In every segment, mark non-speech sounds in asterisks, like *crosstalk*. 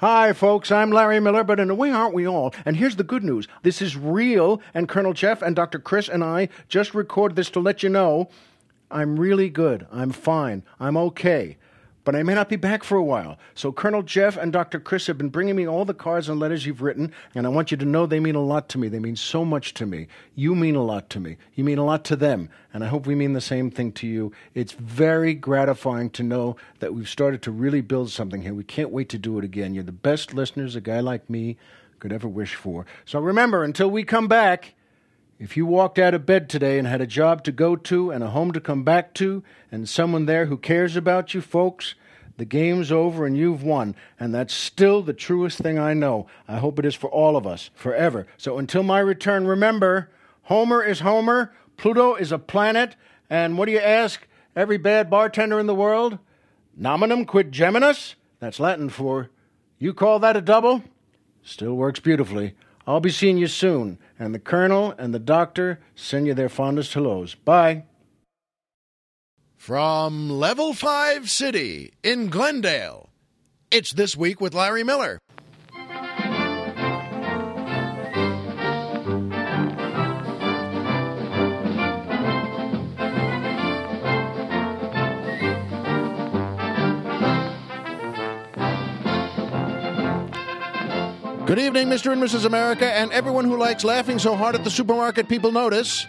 Hi, folks. I'm Larry Miller, but in a way, aren't we all? And here's the good news this is real, and Colonel Jeff and Dr. Chris and I just recorded this to let you know I'm really good. I'm fine. I'm okay but I may not be back for a while. So Colonel Jeff and Dr. Chris have been bringing me all the cards and letters you've written, and I want you to know they mean a lot to me. They mean so much to me. You mean a lot to me. You mean a lot to them, and I hope we mean the same thing to you. It's very gratifying to know that we've started to really build something here. We can't wait to do it again. You're the best listeners a guy like me could ever wish for. So remember, until we come back, if you walked out of bed today and had a job to go to and a home to come back to and someone there who cares about you, folks, the game's over and you've won. And that's still the truest thing I know. I hope it is for all of us, forever. So until my return, remember Homer is Homer, Pluto is a planet, and what do you ask every bad bartender in the world? Nominum quid geminus? That's Latin for you call that a double? Still works beautifully. I'll be seeing you soon, and the colonel and the doctor send you their fondest hellos. Bye. From Level 5 City in Glendale, it's This Week with Larry Miller. Good evening, Mr. and Mrs. America, and everyone who likes laughing so hard at the supermarket people notice.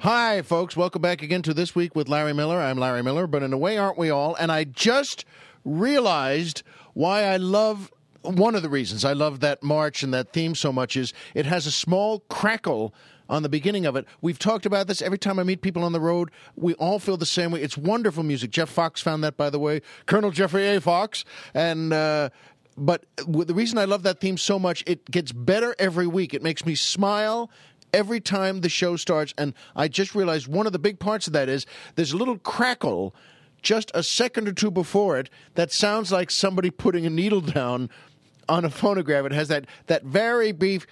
Hi, folks. Welcome back again to This Week with Larry Miller. I'm Larry Miller, but in a way, aren't we all? And I just realized why I love one of the reasons I love that march and that theme so much is it has a small crackle on the beginning of it. We've talked about this every time I meet people on the road. We all feel the same way. It's wonderful music. Jeff Fox found that, by the way, Colonel Jeffrey A. Fox. And, uh, but the reason I love that theme so much, it gets better every week. It makes me smile every time the show starts. And I just realized one of the big parts of that is there's a little crackle just a second or two before it that sounds like somebody putting a needle down on a phonograph. It has that, that very brief.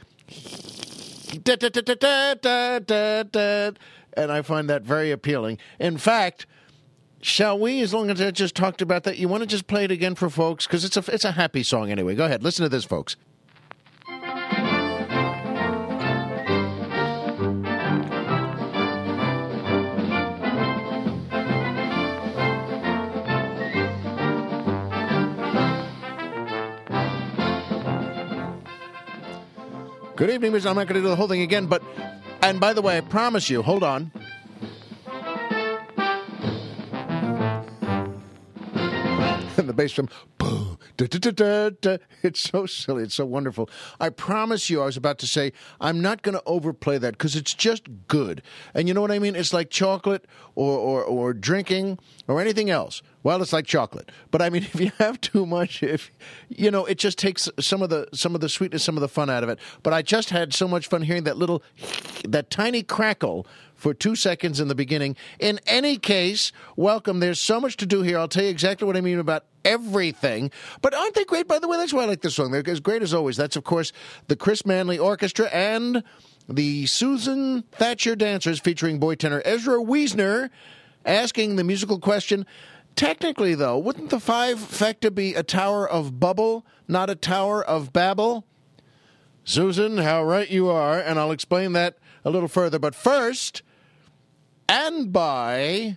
And I find that very appealing. In fact, shall we, as long as I just talked about that, you want to just play it again for folks? Because it's a, it's a happy song anyway. Go ahead. Listen to this, folks. Good evening, Mr. I'm not going to do the whole thing again, but, and by the way, I promise you, hold on. and *laughs* the bass drum, da, da, da, It's so silly. It's so wonderful. I promise you, I was about to say, I'm not going to overplay that because it's just good. And you know what I mean? It's like chocolate or, or, or drinking or anything else. Well, it's like chocolate. But I mean, *laughs* if you have too much, if you know, it just takes some of the some of the sweetness, some of the fun out of it. But I just had so much fun hearing that little, *laughs* that tiny crackle for two seconds in the beginning. In any case, welcome. There's so much to do here. I'll tell you exactly what I mean about everything. But aren't they great? By the way, that's why I like this song. They're as great as always. That's of course the Chris Manley Orchestra and the Susan Thatcher Dancers featuring boy tenor Ezra Wiesner asking the musical question. Technically, though, wouldn't the fivefecta be a tower of bubble, not a tower of Babel? Susan, how right you are, and I'll explain that a little further. But first, and by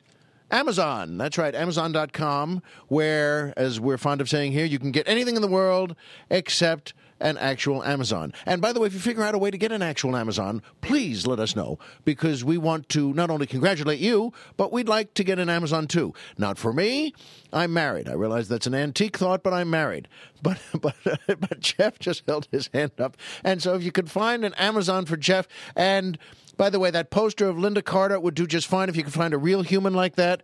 Amazon. That's right, Amazon.com, where, as we're fond of saying here, you can get anything in the world except an actual Amazon. And by the way, if you figure out a way to get an actual Amazon, please let us know because we want to not only congratulate you, but we'd like to get an Amazon too. Not for me. I'm married. I realize that's an antique thought, but I'm married. *laughs* But but but Jeff just held his hand up, and so if you could find an Amazon for Jeff, and by the way, that poster of Lynda Carter would do just fine if you could find a real human like that.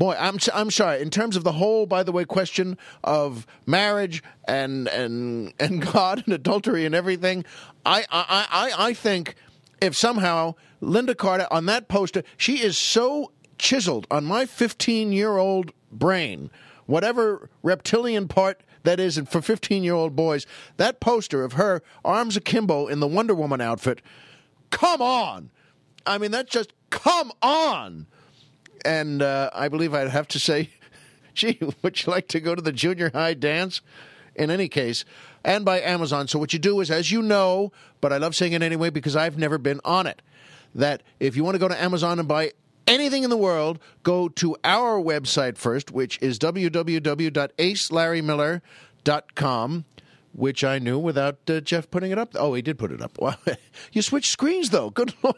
Boy, I'm I'm sorry. In terms of the whole, by the way, question of marriage and and *laughs* and God and adultery and everything, I I I, I think if somehow Lynda Carter on that poster, she is so chiseled on my 15 year old brain, whatever reptilian part that is and for 15 year old boys, that poster of her arms akimbo in the Wonder Woman outfit, come on. I mean, that's just come on and uh, I believe I'd have to say, *laughs* gee, would you like to go to the junior high dance? In any case, and by Amazon. So what you do is, as you know, but I love saying it anyway because I've never been on it, that if you want to go to Amazon and buy anything in the world, go to our website first, which is www.acelarrymiller.com which I knew without uh, Jeff putting it up. Oh, he did put it up. *laughs* Well, *laughs* you switched screens, though. Good lord.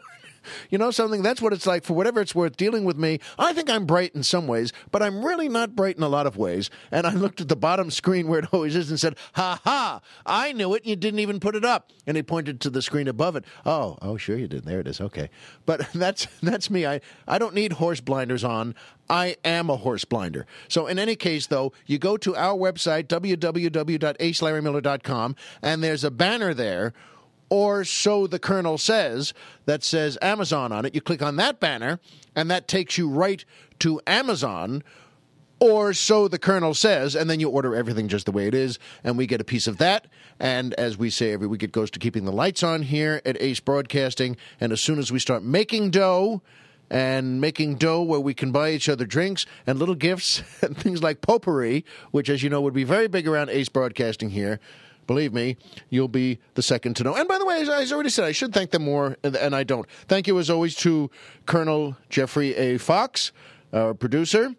You know something? That's what it's like for whatever it's worth dealing with me. I think I'm bright in some ways, but I'm really not bright in a lot of ways. And I looked at the bottom screen where it always is and said, Ha ha, I knew it. You didn't even put it up. And he pointed to the screen above it. Oh, oh, sure you did. There it is. Okay. But *laughs* that's that's me. I, I don't need horse blinders on. I am a horse blinder. So, in any case, though, you go to our website, www.acelarrymiller.com, and there's a banner there or so the Colonel says, that says Amazon on it. You click on that banner, and that takes you right to Amazon, or so the Colonel says, and then you order everything just the way it is, and we get a piece of that. And as we say every week, it goes to keeping the lights on here at Ace Broadcasting. And as soon as we start making dough, and making dough where we can buy each other drinks and little gifts *laughs* and things like potpourri, which, as you know, would be very big around Ace Broadcasting here. Believe me, you'll be the second to know. And by the way, as I already said, I should thank them more, and I don't. Thank you, as always, to Colonel Jeffrey A. Fox, our producer.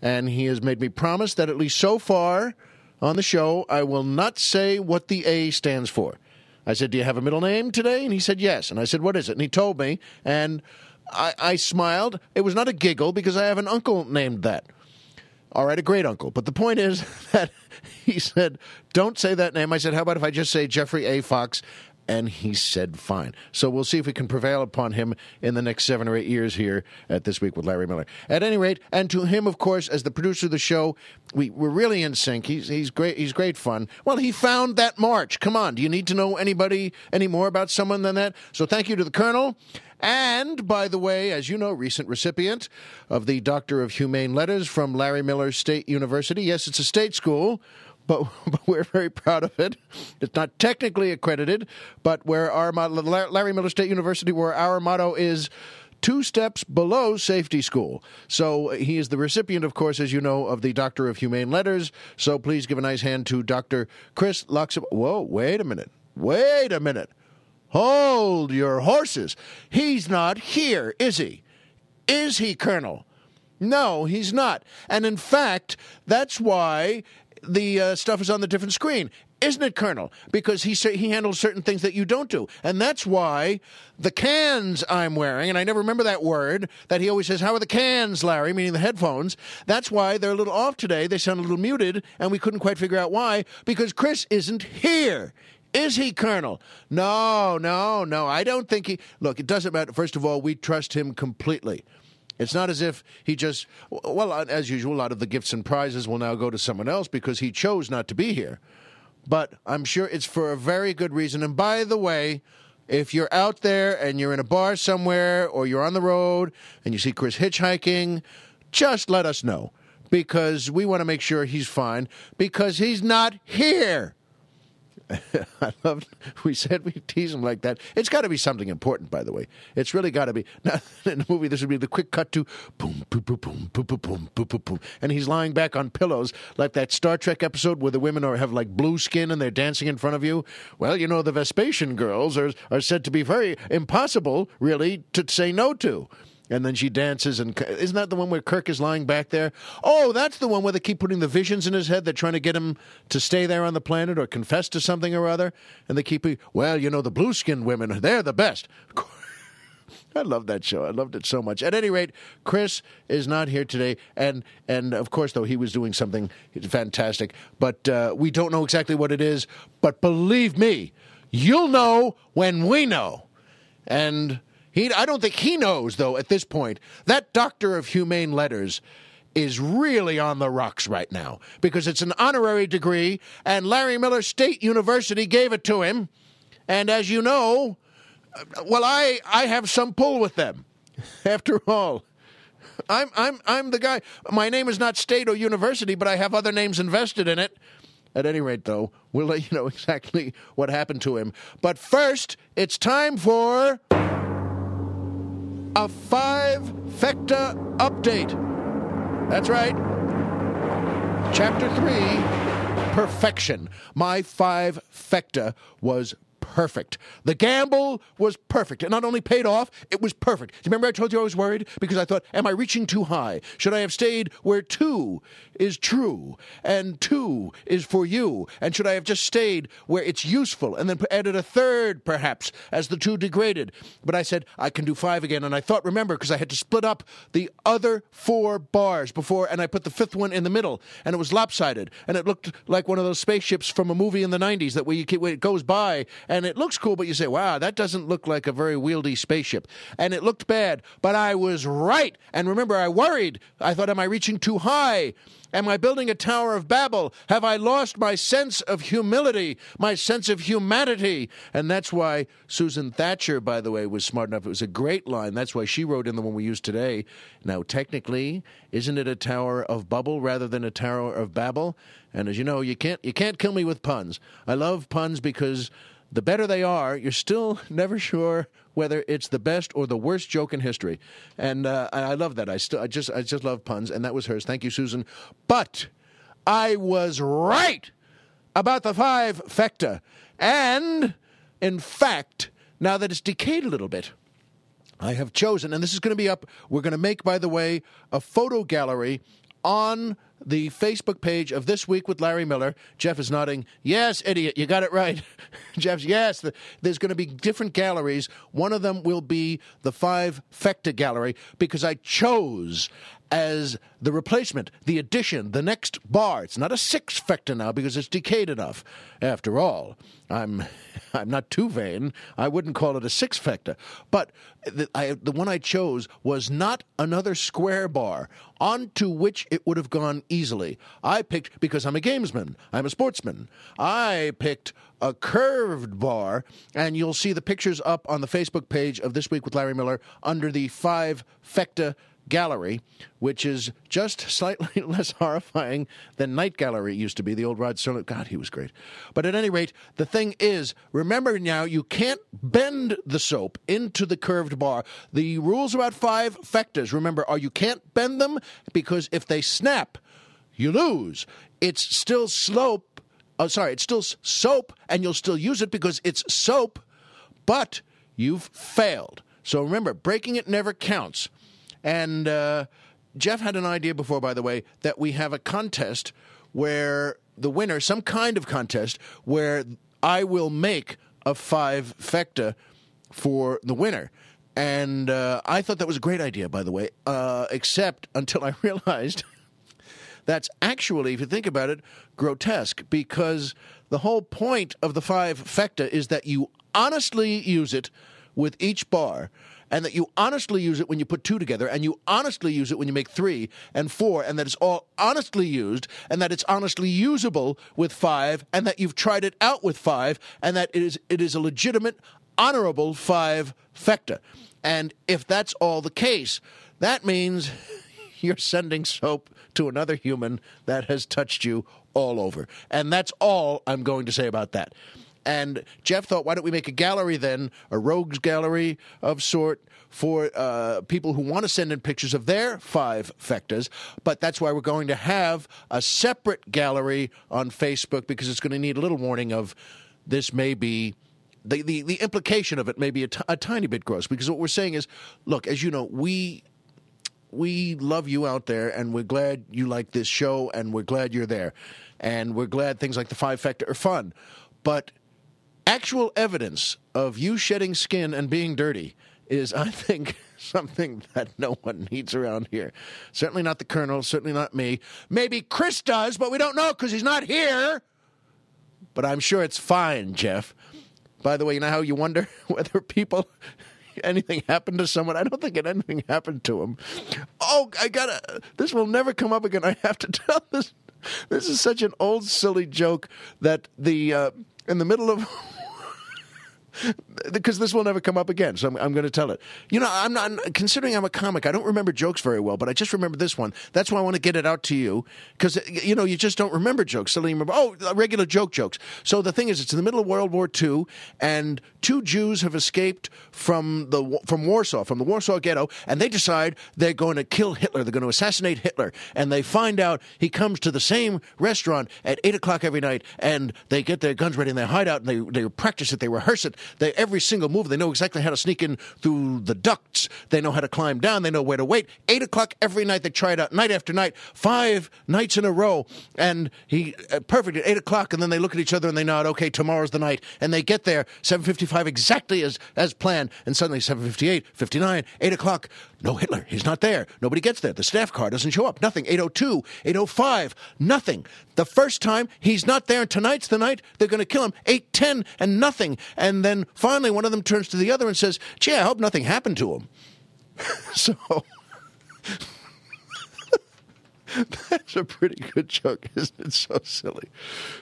And he has made me promise that at least so far on the show, I will not say what the A stands for. I said, Do you have a middle name today? And he said, Yes. And I said, What is it? And he told me. And I, I smiled. It was not a giggle because I have an uncle named that. All right, a great uncle. But the point is *laughs* that he said, Don't say that name. I said, How about if I just say Jeffrey A. Fox? And he said, Fine. So we'll see if we can prevail upon him in the next seven or eight years here at This Week with Larry Miller. At any rate, and to him, of course, as the producer of the show, we, we're really in sync. He's, he's great. He's great fun. Well, he found that march. Come on. Do you need to know anybody any more about someone than that? So thank you to the Colonel. And, by the way, as you know, recent recipient of the Doctor of Humane Letters from Larry Miller State University. Yes, it's a state school, but, *laughs* but we're very proud of it. It's not technically accredited, but where our Larry Miller State University, where our motto is two steps below safety school. So uh, he is the recipient, of course, as you know, of the Doctor of Humane Letters. So please give a nice hand to Dr. Chris Luxem. Whoa, wait a minute. Wait a minute. Hold your horses. He's not here, is he? Is he, Colonel? No, he's not. And in fact, that's why the uh, stuff is on the different screen. Isn't it, Colonel? Because he he handles certain things that you don't do, and that's why the cans I'm wearing, and I never remember that word that he always says. How are the cans, Larry? Meaning the headphones. That's why they're a little off today. They sound a little muted, and we couldn't quite figure out why because Chris isn't here. Is he Colonel? No, no, no. I don't think he. Look, it doesn't matter. First of all, we trust him completely. It's not as if he just. Well, as usual, a lot of the gifts and prizes will now go to someone else because he chose not to be here. But I'm sure it's for a very good reason. And by the way, if you're out there and you're in a bar somewhere or you're on the road and you see Chris hitchhiking, just let us know because we want to make sure he's fine because he's not here. *laughs* I love. We said we tease him like that. It's got to be something important, by the way. It's really got to be. *laughs* Now, in the movie, this would be the quick cut to boom, boom, boom, boom, boom, boom, boom, boom, boom, boom, and he's lying back on pillows like that Star Trek episode where the women are have like blue skin and they're dancing in front of you. Well, you know, the Vespasian girls are are said to be very impossible, really, to say no to and then she dances and isn't that the one where Kirk is lying back there? Oh, that's the one where they keep putting the visions in his head. They're trying to get him to stay there on the planet or confess to something or other, and they keep well, you know, the blue skinned women, they're the best. *laughs* I love that show. I loved it so much. At any rate, Chris is not here today, and and of course, though he was doing something fantastic, but uh, we don't know exactly what it is. But believe me, you'll know when we know, and he, I don't think he knows, though, at this point. That doctor of humane letters is really on the rocks right now because it's an honorary degree, and Larry Miller State University gave it to him. And as you know, uh, well, I, I have some pull with them. *laughs* After all, I'm, I'm, I'm the guy. My name is not state or university, but I have other names invested in it. At any rate, though, we'll let you know *laughs* exactly what happened to him. But first, it's time for a five Fecta update. That's right. Chapter 3 Perfection. My five Fecta was perfect. The gamble was perfect. It not only paid off, it was perfect. Do you remember I told you I was worried? Because I thought, am I reaching too high? Should I have stayed where two is true and two is for you? And should I have just stayed where it's useful and then added a third, perhaps, as the two degraded? But I said, I can do five again. And I thought, remember, because I had to split up the other four bars before, and I put the fifth one in the middle, and it was lopsided. And it looked like one of those spaceships from a movie in the 90s that where, you, where it goes by and it looks cool, but you say, wow, that doesn't look like a very wieldy spaceship. And it looked bad, but I was right. And remember, I worried. I thought, am I reaching too high? Am I building a Tower of Babel? Have I lost my sense of humility, my sense of humanity? And that's why Susan Thatcher, by the way, was smart enough. It was a great line. That's why she wrote in the one we use today. Now, technically, isn't it a Tower of Bubble rather than a Tower of Babel? And as you know, you can't you can't kill me with puns. I love puns because the better they are, you're still *laughs* never sure whether it's the best or the worst joke in history. And uh, I love that. I still, I just, I just love puns, and that was hers. Thank you, Susan. But I was right about the five fecta, and in fact, now that it's decayed a little bit. I have chosen, and this is going to be up. We're going to make, by the way, a photo gallery on the Facebook page of This Week with Larry Miller. Jeff is nodding. Yes, idiot, you got it right. *laughs* Jeff's, yes, the, there's going to be different galleries. One of them will be the Five Fecta Gallery because I chose as the replacement, the addition, the next bar. It's not a six fecta now because it's decayed enough. After all, I'm *laughs* I'm not too vain. I wouldn't call it a six fecta. But the, I, the one I chose was not another square bar onto which it would have gone easily. I picked because I'm a gamesman. I'm a sportsman. I picked a curved bar, and you'll see the pictures up on the Facebook page of This Week with Larry Miller under the five fecta Gallery, which is just *laughs* slightly less horrifying than Night Gallery used to be. The old Rod Serling. God, he was great. But at any rate, the thing is, remember now, you can't bend the soap into the curved bar. The rules about five fectas, remember, are you can't bend them because if they snap, you lose. It's still slope. Oh, sorry, it's still soap, and you'll still use it because it's soap, but you've failed. So remember, breaking it never counts. And uh, Jeff had an idea before, by the way, that we have a contest where the winner, some kind of contest, where I will make a five fecta for the winner. And uh, I thought that was a great idea, by the way, uh, except until *laughs* I realized that's actually, if you think about it, grotesque because the whole point of the five fecta is that you honestly use it with each bar and that you honestly use it when you put two together, and you honestly use it when you make three and four, and that it's all honestly used, and that it's honestly usable with five, and that you've tried it out with five, and that it is it is a legitimate, honorable five fecta. And if that's all the case, that means *laughs* you're sending soap to another human that has touched you all over. And that's all I'm going to say about that. And Jeff thought, why don't we make a gallery then, a rogues gallery of sort for uh, people who want to send in pictures of their five fectas. But that's why we're going to have a separate gallery on Facebook because it's going to need a little warning of this may be. The, the, the implication of it may be a, t- a tiny bit gross because what we're saying is look, as you know, we we love you out there and we're glad you like this show and we're glad you're there. And we're glad things like the five fecta are fun. But actual evidence of you shedding skin and being dirty is, I think, *laughs* something that no one needs around here. Certainly not the colonel, certainly not me. Maybe Chris does, but we don't know because he's not here. But I'm sure it's fine, Jeff. By the way, you know how you wonder *laughs* whether people *laughs* anything happened to someone? I don't think anything happened to him. Oh, I gotta. This will never come up again. I have to tell this. This is such an old silly joke that the uh, in the middle of because this will never come up again. So I'm, I'm going to tell it. You know, I'm not considering I'm a comic. I don't remember jokes very well, but I just remember this one. That's why I want to get it out to you because you know you just don't remember jokes. Suddenly you remember oh regular joke jokes. So the thing is, it's in the middle of World War II, and two Jews have escaped from the from Warsaw, from the Warsaw Ghetto, and they decide they're going to kill Hitler. They're going to assassinate Hitler, and they find out he comes to the same restaurant at eight o'clock every night, and they get their guns ready and they hide out and they they practice it, they rehearse it they every single move. They know exactly how to sneak in through the ducts. They know how to climb down. They know where to wait. Eight o'clock every night. They try it out night after night, five nights in a row. And he uh, perfect at eight o'clock. And then they look at each other and they nod. Okay, tomorrow's the night. And they get there seven fifty-five exactly as as planned. And suddenly seven fifty-eight, fifty-nine, eight o'clock. No Hitler. He's not there. Nobody gets there. The staff car doesn't show up. Nothing. 802, 805, nothing. The first time he's not there, and tonight's the night they're going to kill him. 810 and nothing. And then finally one of them turns to the other and says, Gee, I hope nothing happened to him. *laughs* so. *laughs* That's a pretty good joke, *laughs* isn't it? So silly.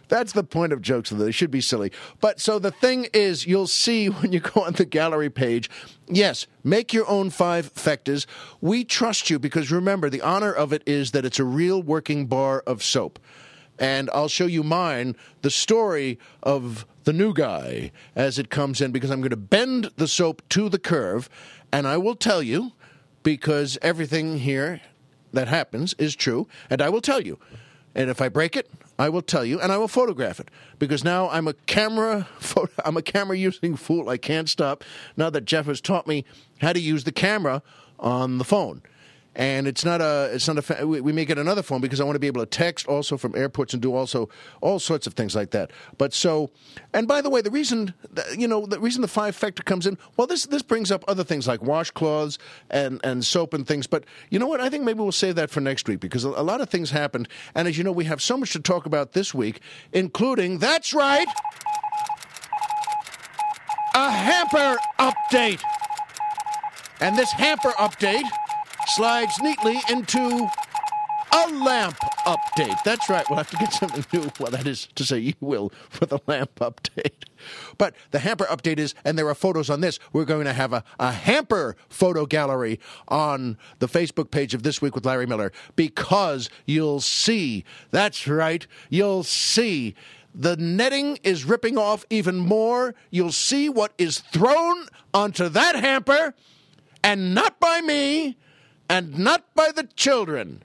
That's the point of jokes, though. They should be silly. But so the thing is, you'll see *laughs* when you go on the gallery page, yes, make your own five fectas. We trust you because remember, the honor of it is that it's a real working bar of soap. And I'll show you mine, the story of the new guy as it comes in, because I'm going to bend the soap to the curve. And I will tell you, because everything here that happens is true, and I will tell you. And if I break it, I will tell you, and I will photograph it because now I'm a camera. *laughs* Photo, I'm a camera using fool. I can't stop now that Jeff has taught me how to use the camera on the phone and it's not a it's not a we make it another phone because I want to be able to text also from airports and do also all sorts of things like that. But so, and by the way, the reason you know the reason the five factor comes in, well, this this brings up other things like washcloths and and soap and things. But you know what? I think maybe we'll save that for next week because a, a lot of things happened, and as you know, we have so much to talk about this week, including that's right, a hamper update, and this hamper update slides neatly into a lamp update. That's right. We'll have to get something new. Well, that is to say, you will for the lamp update. But the hamper update is, and there are photos on this. We're going to have a, a hamper photo gallery on the Facebook page of This Week with Larry Miller because you'll see. That's right. You'll see. The netting is ripping off even more. You'll see what is thrown onto that hamper, and not by me and not by the children,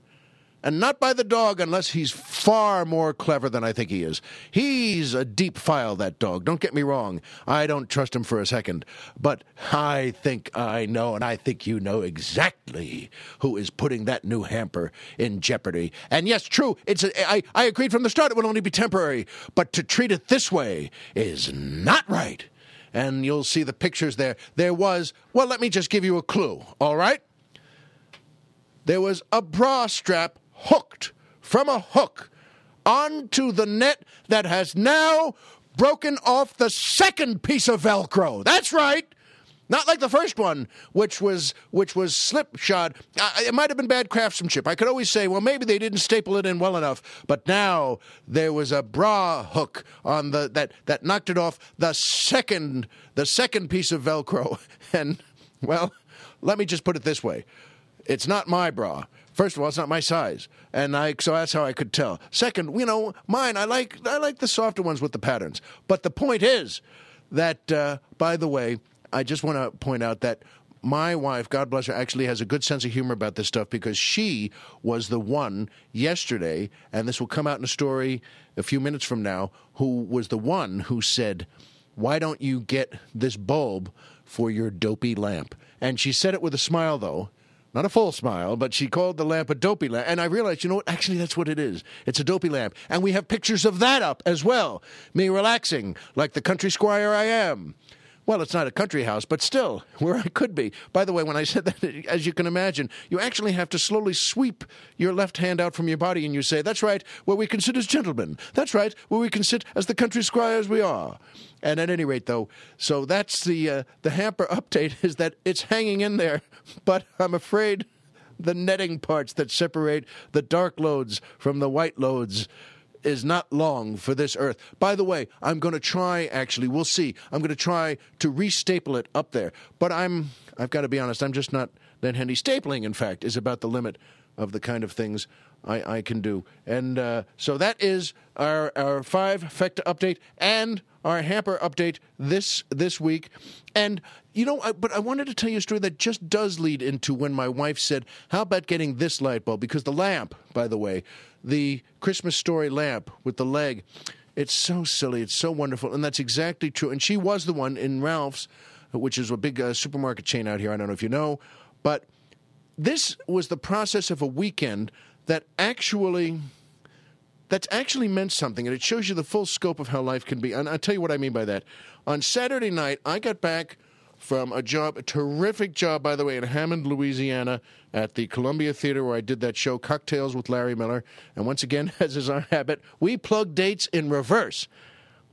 and not by the dog unless he's far more clever than I think he is. He's a deep file, that dog. Don't get me wrong. I don't trust him for a second. But I think I know, and I think you know exactly who is putting that new hamper in jeopardy. And yes, true, it's a, I, I agreed from the start it would only be temporary. But to treat it this way is not right. And you'll see the pictures there. There was, well, let me just give you a clue, all right? There was a bra strap hooked from a hook onto the net that has now broken off the second piece of Velcro. That's right. Not like the first one, which was which was slipshod. Uh, it might have been bad craftsmanship. I could always say, well, maybe they didn't staple it in well enough. But now there was a bra hook on the that that knocked it off the second the second piece of Velcro. *laughs* And well, let me just put it this way: it's not my bra. First of all, it's not my size, and I so that's how I could tell. Second, you know, mine I like I like the softer ones with the patterns. But the point is that, uh, by the way, I just want to point out that my wife, God bless her, actually has a good sense of humor about this stuff because she was the one yesterday, and this will come out in a story a few minutes from now, who was the one who said, Why don't you get this bulb for your dopey lamp? And she said it with a smile, though, not a full smile, but she called the lamp a dopey lamp. And I realized, you know what? Actually, that's what it is. It's a dopey lamp. And we have pictures of that up as well. Me relaxing, like the country squire I am. Well, it's not a country house, but still, *laughs* where I could be. By the way, when I said that, *laughs* as you can imagine, you actually have to slowly sweep your left hand out from your body and you say, That's right, where we can sit as gentlemen. That's right, where we can sit as the country squires we are. And at any rate, though, so that's the uh, the hamper *laughs* update is that it's hanging in there, but I'm afraid the netting parts that separate the dark loads from the white loads is not long for this earth. By the way, I'm going to try, actually, we'll see. I'm going to try to restaple it up there. But I'm, I've got to be honest, I'm just not that handy. Stapling, in fact, is about the limit of the kind of things I, I can do. And uh, so that is our, our five fecta update and our hamper update this this week. And you know, I, but I wanted to tell you a story that just does lead into when my wife said, "How about getting this light bulb?" Because the lamp, by the way, the Christmas story lamp with the leg, it's so silly, it's so wonderful, and that's exactly true. And she was the one in Ralph's, which is a big uh, supermarket chain out here. I don't know if you know, but this was the process of a weekend that actually that's actually meant something, and it shows you the full scope of how life can be. And I'll tell you what I mean by that. On Saturday night, I got back from a job, a terrific job, by the way, in Hammond, Louisiana, at the Columbia Theater, where I did that show, Cocktails with Larry Miller. And once again, *laughs* as is our habit, we plug dates in reverse.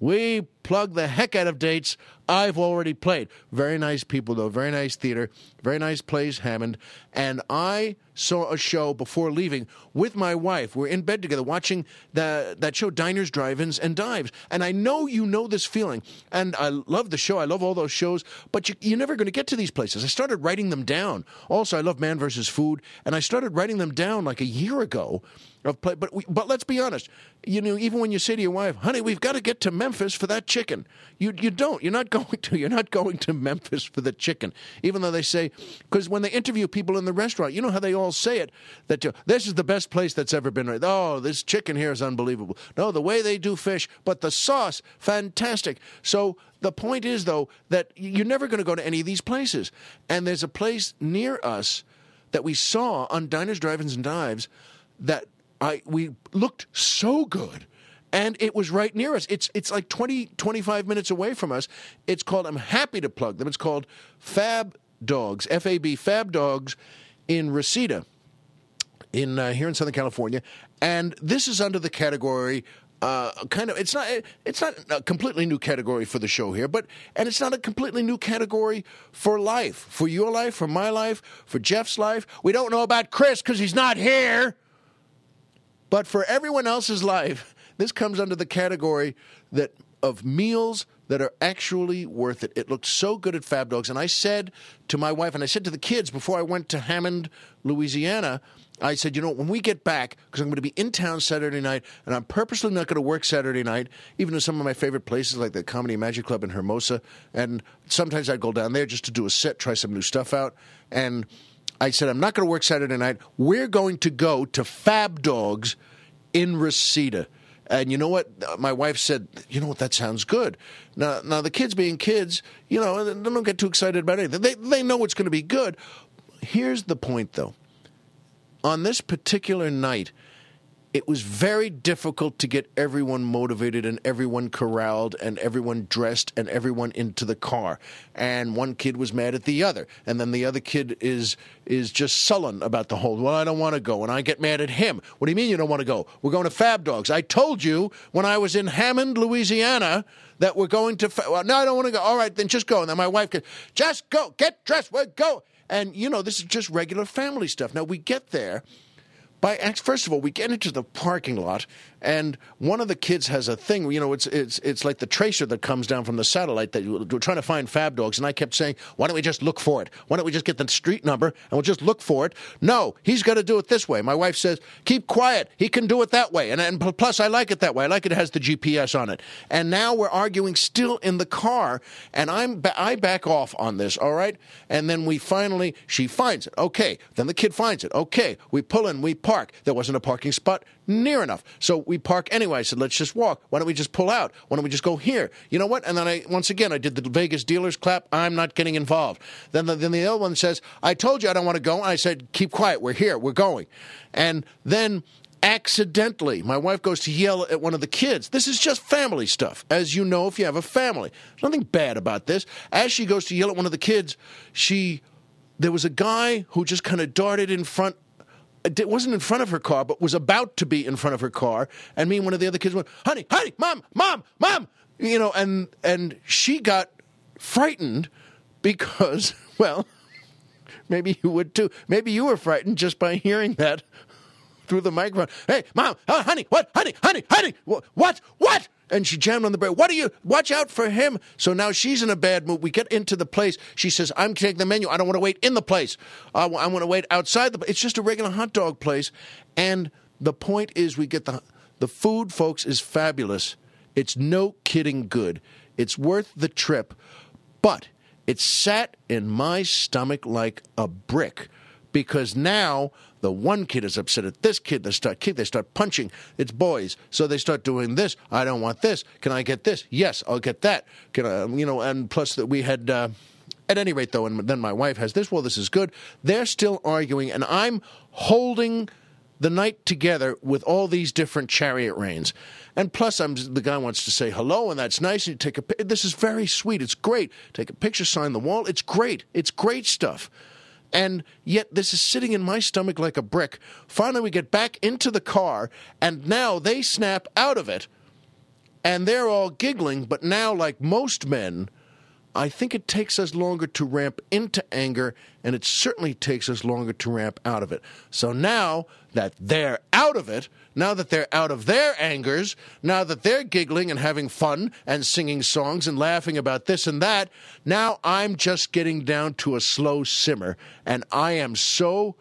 We plug the heck out of dates I've already played. Very nice people, though. Very nice theater. Very nice plays, Hammond. And I saw a show before leaving with my wife. We're in bed together watching the, that show, Diners, Drive-Ins, and Dives. And I know you know this feeling. And I love the show. I love all those shows. But you, you're never going to get to these places. I started writing them down. Also, I love Man versus Food. And I started writing them down like a year ago of play. But we, but let's be honest. You know, even when you say to your wife, "Honey, we've got to get to Memphis for that chicken," you you don't. You're not going to. You're not going to Memphis for the chicken. Even though they say, because when they interview people in the restaurant, you know how they all say it that this is the best place that's ever been. Oh, this chicken here is unbelievable. No, the way they do fish, but the sauce, fantastic. So the point is though that you're never going to go to any of these places, and there's a place near us that we saw on Diners, Drive-ins, and Dives that I we looked so good and it was right near us. It's it's like 20 25 minutes away from us. It's called I'm happy to plug them. It's called Fab Dogs, F A B Fab Dogs in Reseda in uh, here in Southern California. And this is under the category uh, kind of it's not it's not a completely new category for the show here, but and it's not a completely new category for life, for your life, for my life, for Jeff's life. We don't know about Chris because he's not here. But for everyone else's life, this comes under the category that of meals that are actually worth it. It looked so good at Fab Dogs, and I said to my wife, and I said to the kids before I went to Hammond, Louisiana. I said, you know, when we get back, because I'm going to be in town Saturday night, and I'm purposely not going to work Saturday night, even to some of my favorite places like the Comedy Magic Club in Hermosa. And sometimes I'd go down there just to do a set, try some new stuff out. And I said, I'm not going to work Saturday night. We're going to go to Fab Dogs in Reseda. And you know what? My wife said, you know what? That sounds good. Now, now the kids being kids, you know, they don't get too excited about anything. They, they know it's going to be good. Here's the point, though. On this particular night, it was very difficult to get everyone motivated and everyone corralled and everyone dressed and everyone into the car. And one kid was mad at the other, and then the other kid is is just sullen about the whole. Well, I don't want to go, and I get mad at him. What do you mean you don't want to go? We're going to Fab Dogs. I told you when I was in Hammond, Louisiana, that we're going to. Fa- well, no, I don't want to go. All right, then just go. And then my wife goes, just go, get dressed, we'll go. And you know, this is just regular family stuff. Now we get there by first of all, we get into the parking lot, and one of the kids has a thing. You know, it's it's it's like the tracer that comes down from the satellite that we're trying to find Fab Dogs, and I kept saying, "Why don't we just look for it? Why don't we just get the street number and we'll just look for it?" No, he's got to do it this way. My wife says, "Keep quiet. He can do it that way." And and plus, I like it that way. I like it, it has the GPS on it. And now we're arguing still in the car, and I'm I back off on this. All right, and then we finally she finds it. Okay, then the kid finds it. Okay, we pull in, we park. There wasn't a parking spot near enough. So we park anyway. I said, let's just walk. Why don't we just pull out? Why don't we just go here? You know what? And then I, once again, I did the Vegas dealers clap. I'm not getting involved. Then the, then the other one says, I told you I don't want to go. And I said, keep quiet. We're here. We're going. And then accidentally, my wife goes to yell at one of the kids. This is just family stuff, as you know if you have a family. There's nothing bad about this. As she goes to yell at one of the kids, she there was a guy who just kind of darted in front it wasn't in front of her car, but was about to be in front of her car. And me and one of the other kids went, "Honey, honey, mom, mom, mom," you know, and and she got frightened because, *laughs* well, maybe you would too. Maybe you were frightened just by hearing that. through the microphone. Hey, mom, uh, honey, what, honey, honey, honey, wh- what, what? And she jammed on the brake. What do you? Watch out for him. So now she's in a bad mood. We get into the place. She says, "I'm taking the menu. I don't want to wait in the place. I want to wait outside the. It's just a regular hot dog place." And the point is, we get the the food, folks, is fabulous. It's no kidding good. It's worth the trip, but it sat in my stomach like a brick because now the one kid is upset at this kid. They start kid. They start punching. It's boys, so they start doing this. I don't want this. Can I get this? Yes, I'll get that. Can I? You know, and plus that we had. Uh, at any rate, though, and then my wife has this. Well, this is good. They're still arguing, and I'm holding the night together with all these different chariot reins. And plus, I'm the guy wants to say hello, and that's nice. And you take a. This is very sweet. It's great. Take a picture, sign the wall. It's great. It's great stuff. And yet, this is sitting in my stomach like a brick. Finally, we get back into the car, and now they snap out of it, and they're all giggling. But now, like most men, I think it takes us longer to ramp into anger, and it certainly takes us longer to ramp out of it. So now that they're out of it, now that they're out of their angers, now that they're giggling and having fun and singing songs and laughing about this and that, now I'm just getting down to a slow simmer, and I am so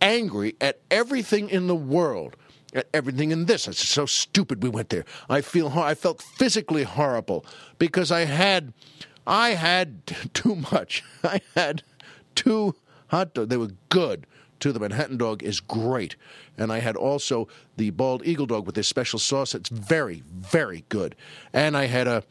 angry at everything in the world at everything in this. It's so stupid we went there. I feel I felt physically horrible because I had I had *laughs* too much. I had two hot dogs. They were good. Too. The Manhattan dog is great. And I had also the bald eagle dog with this special sauce. It's very, very good. And I had a,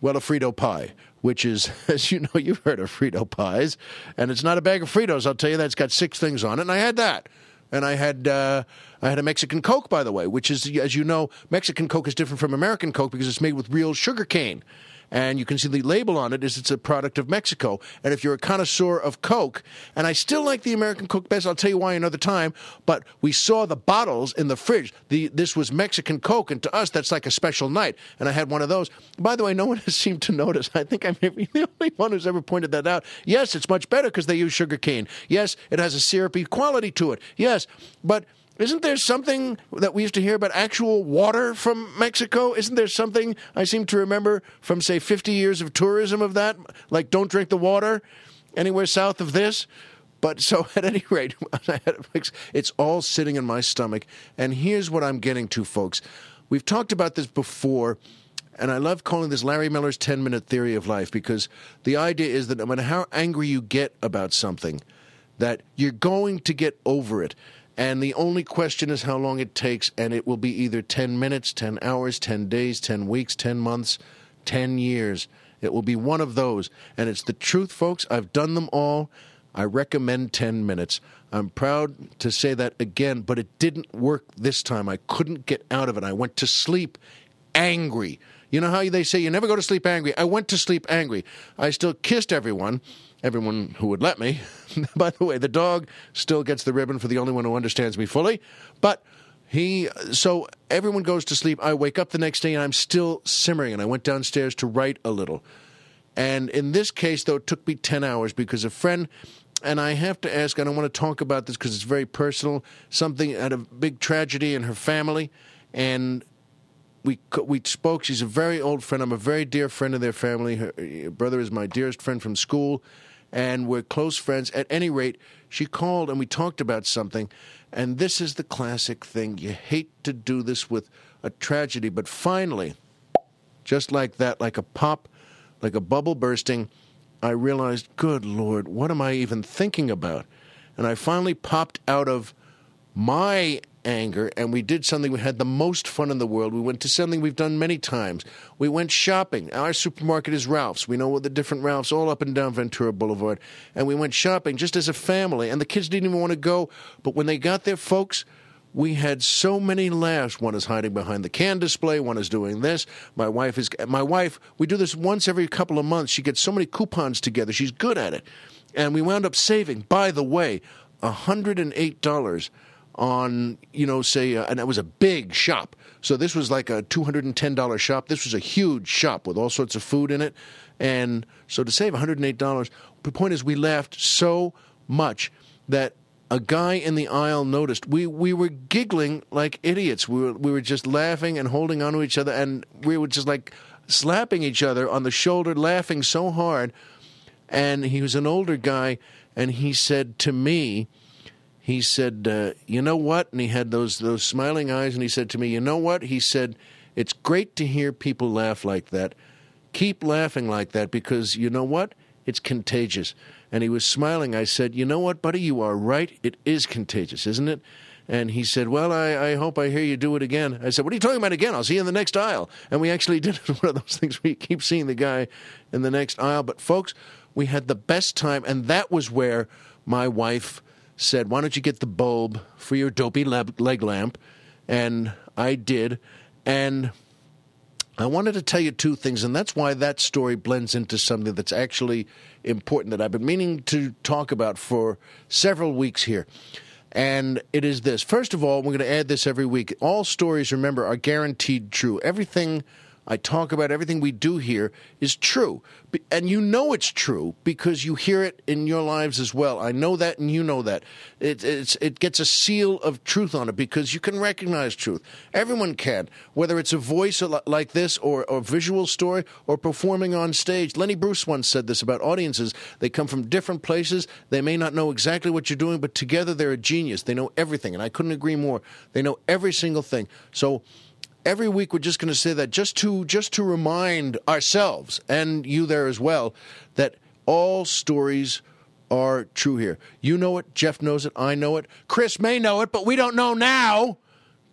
well, a Frito pie, which is, *laughs* as you know, you've heard of Frito pies. And it's not a bag of Fritos, I'll tell you that. It's got six things on it. And I had that. And I had uh, I had a Mexican Coke, by the way, which is, as you know, Mexican Coke is different from American Coke because it's made with real sugar cane and you can see the label on it is it's a product of Mexico. And if you're a connoisseur of Coke, and I still like the American Coke best, I'll tell you why another time. But we saw the bottles in the fridge. The this was Mexican Coke, and to us that's like a special night. And I had one of those. By the way, no one *laughs* has seemed to notice. I think I'm the only one who's ever pointed that out. Yes, it's much better because they use sugar cane. Yes, it has a syrupy quality to it. Yes, but isn't there something that we used to hear about actual water from Mexico? Isn't there something I seem to remember from, say, 50 years of tourism of that? Like, don't drink the water anywhere south of this? But so, *laughs* at any rate, *laughs* it's all sitting in my stomach. And here's what I'm getting to, folks. We've talked about this before, and I love calling this Larry Miller's 10 minute theory of life because the idea is that no matter how angry you get about something, that you're going to get over it. And the only question is how long it takes, and it will be either 10 minutes, 10 hours, 10 days, 10 weeks, 10 months, 10 years. It will be one of those. And it's the truth, folks. I've done them all. I recommend 10 minutes. I'm proud to say that again, but it didn't work this time. I couldn't get out of it. I went to sleep angry. You know how they say you never go to sleep angry? I went to sleep angry. I still kissed everyone everyone who would let me. *laughs* By the way, the dog still gets the ribbon for the only one who understands me fully. But he, so everyone goes to sleep. I wake up the next day and I'm still simmering. And I went downstairs to write a little. And in this case, though, it took me 10 hours because a friend, and I have to ask, I don't want to talk about this because it's very personal, something had a big tragedy in her family. And we we spoke. She's a very old friend. I'm a very dear friend of their family. Her, her brother is my dearest friend from school and we're close friends. At any rate, she called and we talked about something. And this is the classic thing. You hate to do this with a tragedy, but finally, just like that, like a pop, like a bubble bursting, I realized, good Lord, what am I even thinking about? And I finally popped out of my anger and we did something we had the most fun in the world we went to something we've done many times we went shopping our supermarket is ralph's we know what the different ralphs all up and down ventura boulevard and we went shopping just as a family and the kids didn't even want to go but when they got there folks we had so many laughs. One is hiding behind the can display. One is doing this. My wife is my wife. We do this once every couple of months. She gets so many coupons together. She's good at it, and we wound up saving. By the way, hundred and eight dollars on, you know, say, uh, and it was a big shop. So this was like a $210 shop. This was a huge shop with all sorts of food in it. And so to save $108, the point is we laughed so much that a guy in the aisle noticed. We we were giggling like idiots. We were we were just laughing and holding onto each other, and we were just like slapping each other on the shoulder, laughing so hard. And he was an older guy, and he said to me, he said, uh, "You know what?" And he had those those smiling eyes, and he said to me, "You know what?" He said, "It's great to hear people laugh like that. Keep laughing like that because you know what? It's contagious." And he was smiling. I said, "You know what, buddy? You are right. It is contagious, isn't it?" And he said, Well, I, I hope I hear you do it again. I said, What are you talking about again? I'll see you in the next aisle. And we actually *laughs* did it. one of those things where you keep seeing the guy in the next aisle. But, folks, we had the best time. And that was where my wife said, Why don't you get the bulb for your dopey leg lamp? And I did. And I wanted to tell you two things, and that's why that story blends into something that's actually important that I've been meaning to talk about for several weeks here and it is this. First of all, we're going to add this every week. All stories, remember, are guaranteed true. Everything I talk about, everything we do here is true. And you know it's true because you hear it in your lives as well. I know that and you know that. It, it gets a seal of truth on it because you can recognize truth. Everyone can, whether it's a voice like this or a visual story or performing on stage. Lenny Bruce once said this about audiences. They come from different places. They may not know exactly what you're doing, but together they're a genius. They know everything. And I couldn't agree more. They know every single thing. So, every week we're just going to say that just to just to remind ourselves and you there as well that all stories are true here. You know it, Jeff knows it, I know it, Chris may know it, but we don't know now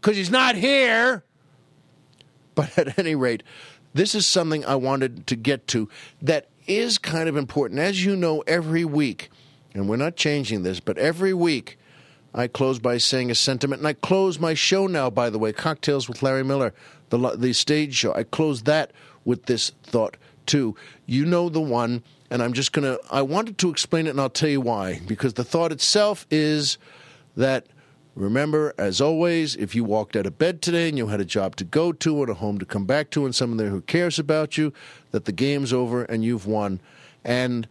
because he's not here. But at *laughs* any rate, this is something I wanted to get to that is kind of important. As you know, every week, and we're not changing this, but every week I close by saying a sentiment, and I close my show now, by the way, Cocktails with Larry Miller, the, the stage show. I close that with this thought, too. You know the one, and I'm just going to, I wanted to explain it, and I'll tell you why. Because the thought itself is that, remember, as always, if you walked out of bed today and you had a job to go to and a home to come back to and someone there who cares about you, that the game's over and you've won. And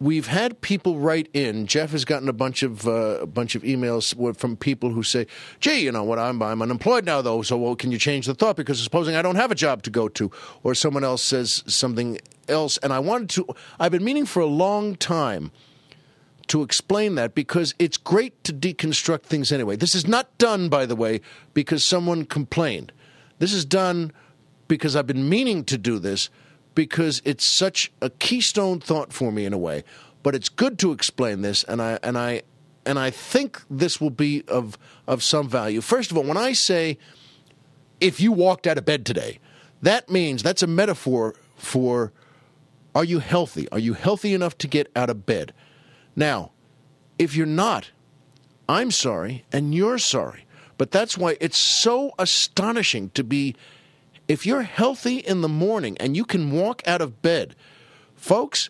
we've had people write in. Jeff has gotten a bunch of uh, a bunch of emails from people who say, "Gee, you know what? I'm I'm unemployed now, though. So well, can you change the thought? Because supposing I don't have a job to go to, or someone else says something else." And I wanted to. I've been meaning for a long time to explain that because it's great to deconstruct things anyway. This is not done, by the way, because someone complained. This is done because I've been meaning to do this because it's such a keystone thought for me in a way. But it's good to explain this, and I and I and I think this will be of of some value. First of all, when I say if you walked out of bed today, that means that's a metaphor for are you healthy? Are you healthy enough to get out of bed? Now, if you're not, I'm sorry, and you're sorry. But that's why it's so astonishing to be if you're healthy in the morning and you can walk out of bed, folks,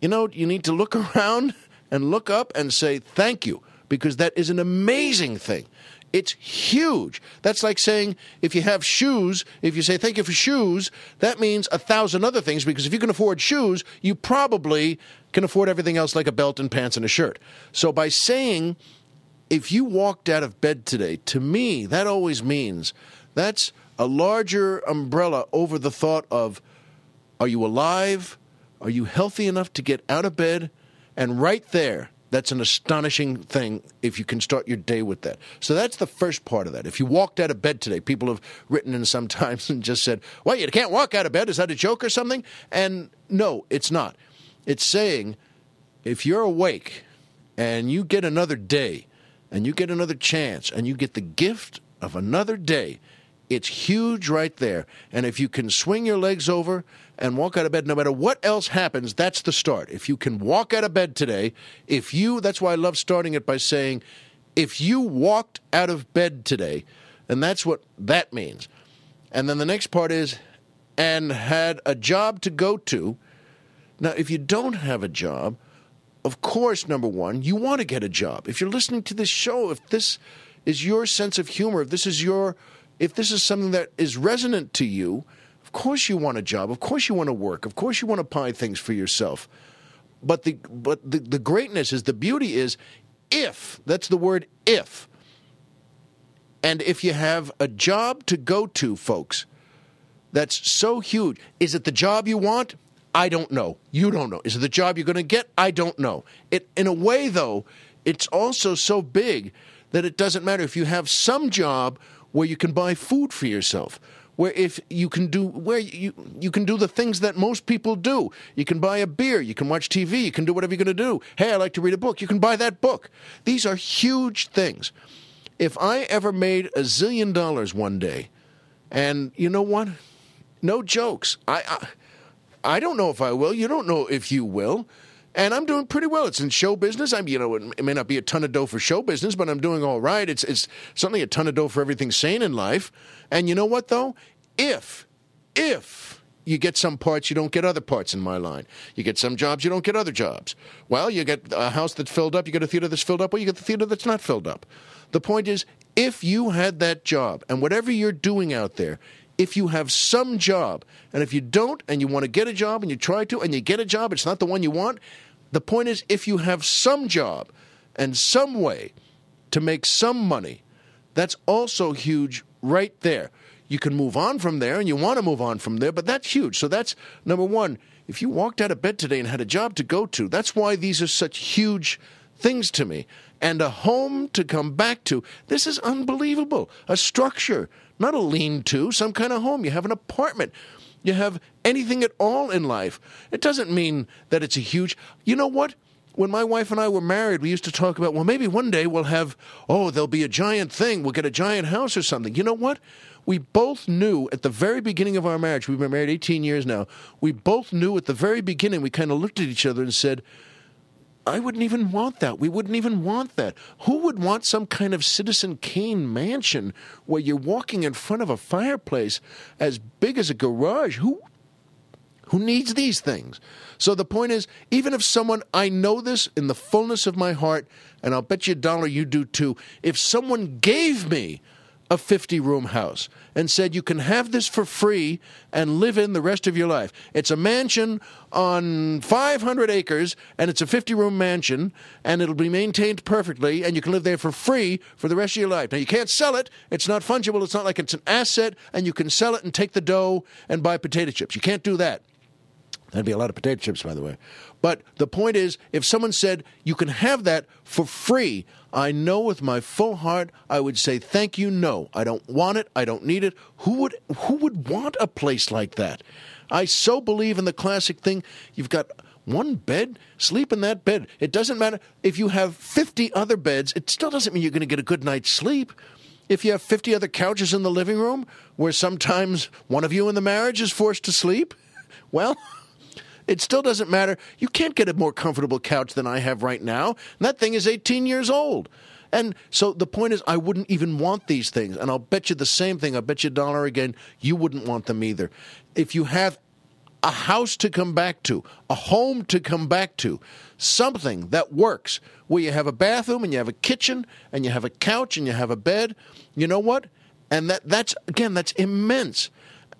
you know, you need to look *laughs* around and look up and say thank you because that is an amazing thing. It's huge. That's like saying if you have shoes, if you say thank you for shoes, that means a thousand other things because if you can afford shoes, you probably can afford everything else like a belt and pants and a shirt. So by saying if you walked out of bed today, to me, that always means that's a larger umbrella over the thought of are you alive? Are you healthy enough to get out of bed? And right there, that's an astonishing thing if you can start your day with that. So that's the first part of that. If you walked out of bed today, people have written in sometimes *laughs* and just said, Well, you can't walk out of bed. Is that a joke or something? And no, it's not. It's saying if you're awake and you get another day and you get another chance and you get the gift of another day, it's huge right there. And if you can swing your legs over and walk out of bed, no matter what else happens, that's the start. If you can walk out of bed today, if you, that's why I love starting it by saying, if you walked out of bed today, and that's what that means. And then the next part is, and had a job to go to. Now, if you don't have a job, of course, number one, you want to get a job. If you're listening to this show, if this is your sense of humor, if this is your if this is something that is resonant to you, of course you want a job. Of course you want to work. Of course you want to buy things for yourself. But the but the, the greatness is the beauty is if, that's the word if, and if you have a job to go to, folks, that's so huge, is it the job you want? I don't know. You don't know. Is it the job you're going to get? I don't know. It, in a way, though, it's also so big that it doesn't matter if you have some job where you can buy food for yourself where if you can do where you you can do the things that most people do. You can buy a beer, you can watch TV, you can do whatever you're going to do. Hey, I like to read a book. You can buy that book. These are huge things. If I ever made a zillion dollars one day, and you know what? No jokes. I, I I don't know if I will. You don't know if you will and I'm doing pretty well. It's in show business. I'm, you know, it may not be a ton of dough for show business, but I'm doing all right. It's it's certainly a ton of dough for everything sane in life. And you know what though? If if you get some parts, you don't get other parts in my line. You get some jobs, you don't get other jobs. Well, you get a house that's filled up, you get a theater that's filled up, or you get the theater that's not filled up. The point is, if you had that job and whatever you're doing out there, if you have some job, and if you don't, and you want to get a job, and you try to, and you get a job, it's not the one you want, the point is, if you have some job and some way to make some money, that's also huge right there. You can move on from there and you want to move on from there, but that's huge. So that's number one. If you walked out of bed today and had a job to go to, that's why these are such huge things to me. And a home to come back to. This is unbelievable. A structure, not a lean to, some kind of home. You have an apartment you have anything at all in life. It doesn't mean that it's a huge. You know what? When my wife and I were married, we used to talk about, well, maybe one day we'll have, oh, there'll be a giant thing. We'll get a giant house or something. You know what? We both knew at the very beginning of our marriage, we've been married 18 years now, we both knew at the very beginning, we kind of looked at each other and said, I wouldn't even want that. We wouldn't even want that. Who would want some kind of Citizen Kane mansion where you're walking in front of a fireplace as big as a garage? Who who needs these things? So the point is, even if someone I know this in the fullness of my heart, and I'll bet you a dollar you do too, if someone gave me a 50 room house and said you can have this for free and live in the rest of your life. It's a mansion on 500 acres and it's a 50 room mansion and it'll be maintained perfectly and you can live there for free for the rest of your life. Now you can't sell it. It's not fungible. It's not like it's an asset and you can sell it and take the dough and buy potato chips. You can't do that. That'd be a lot of potato chips, by the way. But the point is, if someone said you can have that for free, I know with my full heart I would say thank you. No, I don't want it. I don't need it. Who would who would want a place like that? I so believe in the classic thing. You've got one bed, sleep in that bed. It doesn't matter if you have 50 other beds, it still doesn't mean you're going to get a good night's sleep. If you have 50 other couches in the living room where sometimes one of you in the marriage is forced to sleep, *laughs* well, it still doesn't matter. You can't get a more comfortable couch than I have right now. And that thing is 18 years old. And so the point is, I wouldn't even want these things. And I'll bet you the same thing. I'll bet you a dollar again, you wouldn't want them either. If you have a house to come back to, a home to come back to, something that works, where you have a bathroom and you have a kitchen and you have a couch and you have a bed, you know what? And that that's again, that's immense.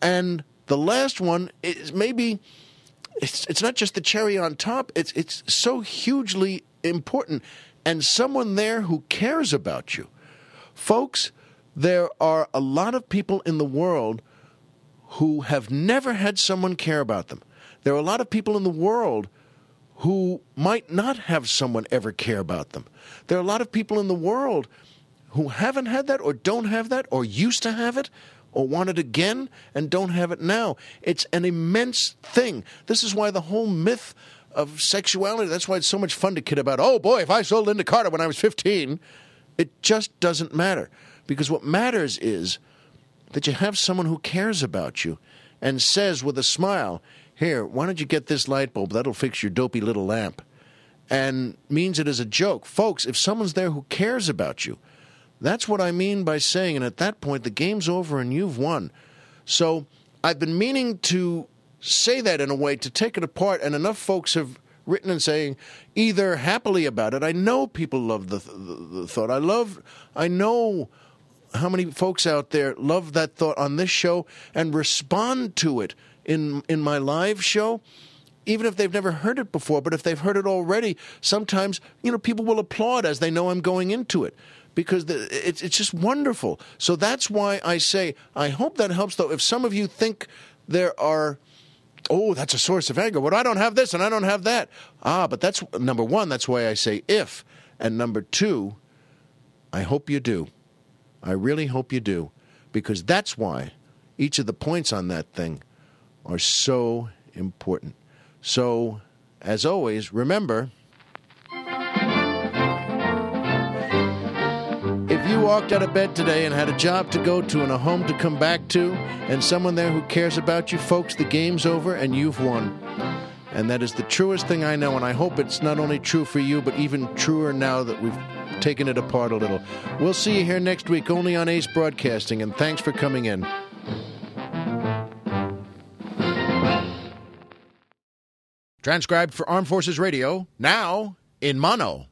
And the last one is maybe it's it's not just the cherry on top. It's it's so hugely important, and someone there who cares about you, folks. There are a lot of people in the world who have never had someone care about them. There are a lot of people in the world who might not have someone ever care about them. There are a lot of people in the world who haven't had that or don't have that or used to have it or want it again and don't have it now. It's an immense thing. This is why the whole myth of sexuality, that's why it's so much fun to kid about, oh boy, if I saw Lynda Carter when I was 15, it just doesn't matter. Because what matters is that you have someone who cares about you and says with a smile, here, why don't you get this light bulb? That'll fix your dopey little lamp. And means it as a joke. Folks, if someone's there who cares about you, that's what I mean by saying, and at that point, the game's over and you've won. So I've been meaning to say that in a way to take it apart, and enough folks have written and saying either happily about it. I know people love the, the, thought. I love, I know how many folks out there love that thought on this show and respond to it in in my live show. even if they've never heard it before, but if they've heard it already, sometimes, you know, people will applaud as they know I'm going into it because the, it's, it's just wonderful. So that's why I say, I hope that helps, though. If some of you think there are, oh, that's a source of anger. Well, I don't have this and I don't have that. Ah, but that's number one, that's why I say if. And number two, I hope you do. I really hope you do. Because that's why each of the points on that thing are so important. So, as always, remember if you walked out of bed today and had a job to go to and a home to come back to, and someone there who cares about you, folks, the game's over and you've won. And that is the truest thing I know, and I hope it's not only true for you, but even truer now that we've taken it apart a little. We'll see you here next week only on Ace Broadcasting, and thanks for coming in. Transcribed for Armed Forces Radio, now in mono.